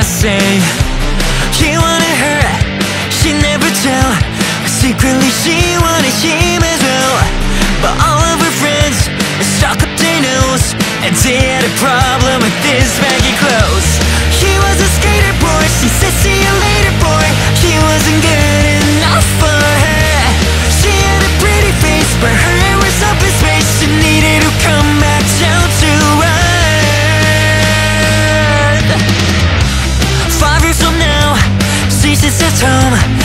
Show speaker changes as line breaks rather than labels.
I say He wanted her, she never tell. Secretly she wanted him is this home?